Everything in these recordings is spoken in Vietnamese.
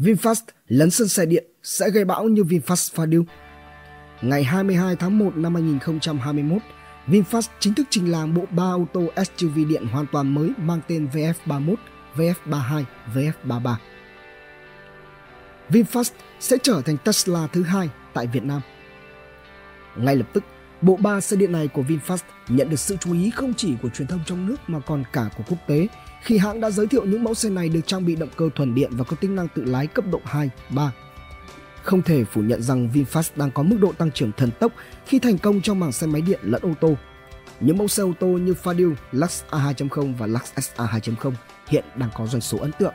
VinFast lấn sân xe điện sẽ gây bão như VinFast Fadil. Ngày 22 tháng 1 năm 2021, VinFast chính thức trình làng bộ 3 ô tô SUV điện hoàn toàn mới mang tên VF31, VF32, VF33. VinFast sẽ trở thành Tesla thứ hai tại Việt Nam. Ngay lập tức, bộ ba xe điện này của VinFast nhận được sự chú ý không chỉ của truyền thông trong nước mà còn cả của quốc tế khi hãng đã giới thiệu những mẫu xe này được trang bị động cơ thuần điện và có tính năng tự lái cấp độ 2, 3. Không thể phủ nhận rằng VinFast đang có mức độ tăng trưởng thần tốc khi thành công trong mảng xe máy điện lẫn ô tô. Những mẫu xe ô tô như Fadil, Lux A2.0 và Lux SA 2.0 hiện đang có doanh số ấn tượng.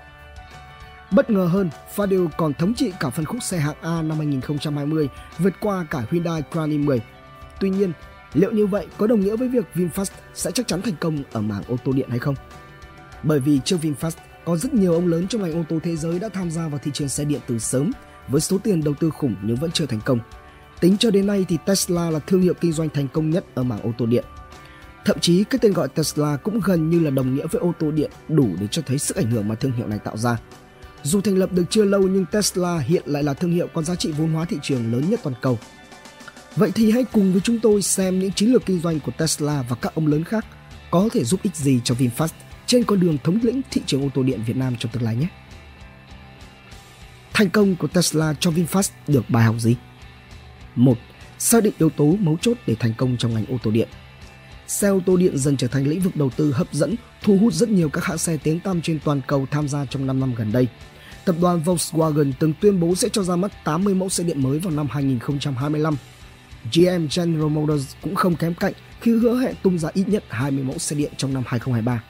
Bất ngờ hơn, Fadil còn thống trị cả phân khúc xe hạng A năm 2020, vượt qua cả Hyundai Crane 10. Tuy nhiên, liệu như vậy có đồng nghĩa với việc VinFast sẽ chắc chắn thành công ở mảng ô tô điện hay không? Bởi vì trước VinFast có rất nhiều ông lớn trong ngành ô tô thế giới đã tham gia vào thị trường xe điện từ sớm với số tiền đầu tư khủng nhưng vẫn chưa thành công. Tính cho đến nay thì Tesla là thương hiệu kinh doanh thành công nhất ở mảng ô tô điện. Thậm chí cái tên gọi Tesla cũng gần như là đồng nghĩa với ô tô điện đủ để cho thấy sức ảnh hưởng mà thương hiệu này tạo ra. Dù thành lập được chưa lâu nhưng Tesla hiện lại là thương hiệu có giá trị vốn hóa thị trường lớn nhất toàn cầu. Vậy thì hãy cùng với chúng tôi xem những chiến lược kinh doanh của Tesla và các ông lớn khác có thể giúp ích gì cho VinFast trên con đường thống lĩnh thị trường ô tô điện Việt Nam trong tương lai nhé. Thành công của Tesla cho VinFast được bài học gì? 1. Xác định yếu tố mấu chốt để thành công trong ngành ô tô điện. Xe ô tô điện dần trở thành lĩnh vực đầu tư hấp dẫn, thu hút rất nhiều các hãng xe tiếng tăm trên toàn cầu tham gia trong 5 năm gần đây. Tập đoàn Volkswagen từng tuyên bố sẽ cho ra mắt 80 mẫu xe điện mới vào năm 2025. GM General Motors cũng không kém cạnh khi hứa hẹn tung ra ít nhất 20 mẫu xe điện trong năm 2023.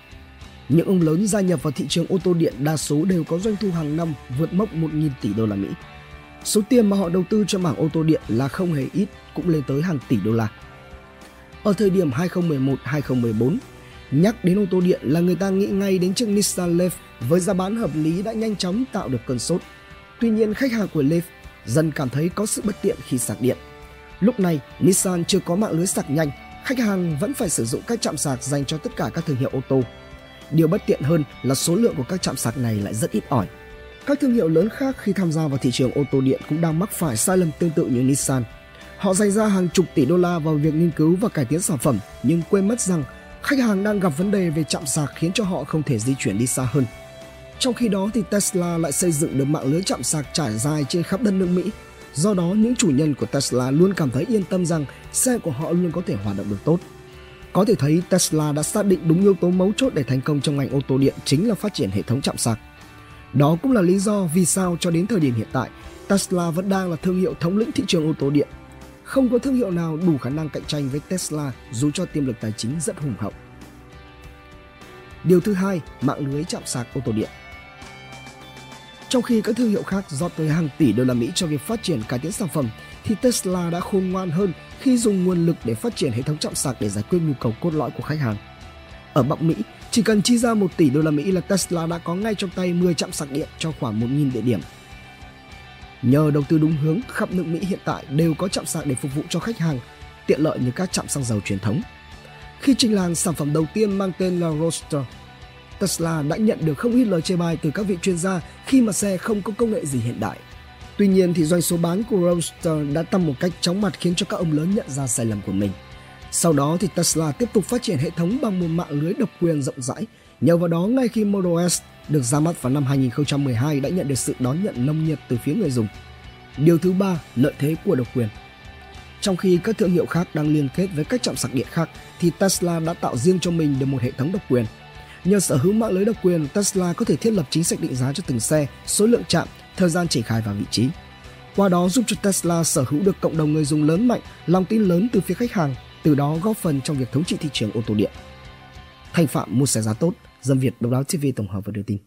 Những ông lớn gia nhập vào thị trường ô tô điện đa số đều có doanh thu hàng năm vượt mốc 1.000 tỷ đô la Mỹ. Số tiền mà họ đầu tư cho mảng ô tô điện là không hề ít, cũng lên tới hàng tỷ đô la. Ở thời điểm 2011-2014, nhắc đến ô tô điện là người ta nghĩ ngay đến chiếc Nissan Leaf với giá bán hợp lý đã nhanh chóng tạo được cơn sốt. Tuy nhiên, khách hàng của Leaf dần cảm thấy có sự bất tiện khi sạc điện. Lúc này, Nissan chưa có mạng lưới sạc nhanh, khách hàng vẫn phải sử dụng các trạm sạc dành cho tất cả các thương hiệu ô tô Điều bất tiện hơn là số lượng của các trạm sạc này lại rất ít ỏi. Các thương hiệu lớn khác khi tham gia vào thị trường ô tô điện cũng đang mắc phải sai lầm tương tự như Nissan. Họ dành ra hàng chục tỷ đô la vào việc nghiên cứu và cải tiến sản phẩm nhưng quên mất rằng khách hàng đang gặp vấn đề về trạm sạc khiến cho họ không thể di chuyển đi xa hơn. Trong khi đó thì Tesla lại xây dựng được mạng lưới trạm sạc trải dài trên khắp đất nước Mỹ. Do đó những chủ nhân của Tesla luôn cảm thấy yên tâm rằng xe của họ luôn có thể hoạt động được tốt. Có thể thấy Tesla đã xác định đúng yếu tố mấu chốt để thành công trong ngành ô tô điện chính là phát triển hệ thống chạm sạc. Đó cũng là lý do vì sao cho đến thời điểm hiện tại, Tesla vẫn đang là thương hiệu thống lĩnh thị trường ô tô điện. Không có thương hiệu nào đủ khả năng cạnh tranh với Tesla dù cho tiềm lực tài chính rất hùng hậu. Điều thứ hai, mạng lưới chạm sạc ô tô điện. Trong khi các thương hiệu khác dọt tới hàng tỷ đô la Mỹ cho việc phát triển cải tiến sản phẩm, thì Tesla đã khôn ngoan hơn khi dùng nguồn lực để phát triển hệ thống chạm sạc để giải quyết nhu cầu cốt lõi của khách hàng. Ở Bắc Mỹ, chỉ cần chi ra 1 tỷ đô la Mỹ là Tesla đã có ngay trong tay 10 trạm sạc điện cho khoảng 1.000 địa điểm. Nhờ đầu tư đúng hướng, khắp nước Mỹ hiện tại đều có trạm sạc để phục vụ cho khách hàng, tiện lợi như các trạm xăng dầu truyền thống. Khi trình làng sản phẩm đầu tiên mang tên là Roadster, Tesla đã nhận được không ít lời chê bai từ các vị chuyên gia khi mà xe không có công nghệ gì hiện đại Tuy nhiên thì doanh số bán của Roadster đã tăng một cách chóng mặt khiến cho các ông lớn nhận ra sai lầm của mình. Sau đó thì Tesla tiếp tục phát triển hệ thống bằng một mạng lưới độc quyền rộng rãi. Nhờ vào đó ngay khi Model S được ra mắt vào năm 2012 đã nhận được sự đón nhận nồng nhiệt từ phía người dùng. Điều thứ ba, lợi thế của độc quyền. Trong khi các thương hiệu khác đang liên kết với các trạm sạc điện khác thì Tesla đã tạo riêng cho mình được một hệ thống độc quyền. Nhờ sở hữu mạng lưới độc quyền, Tesla có thể thiết lập chính sách định giá cho từng xe, số lượng chạm thời gian triển khai và vị trí. Qua đó giúp cho Tesla sở hữu được cộng đồng người dùng lớn mạnh, lòng tin lớn từ phía khách hàng, từ đó góp phần trong việc thống trị thị trường ô tô điện. Thành Phạm mua xe giá tốt, Dân Việt Độc đáo TV tổng hợp và đưa tin.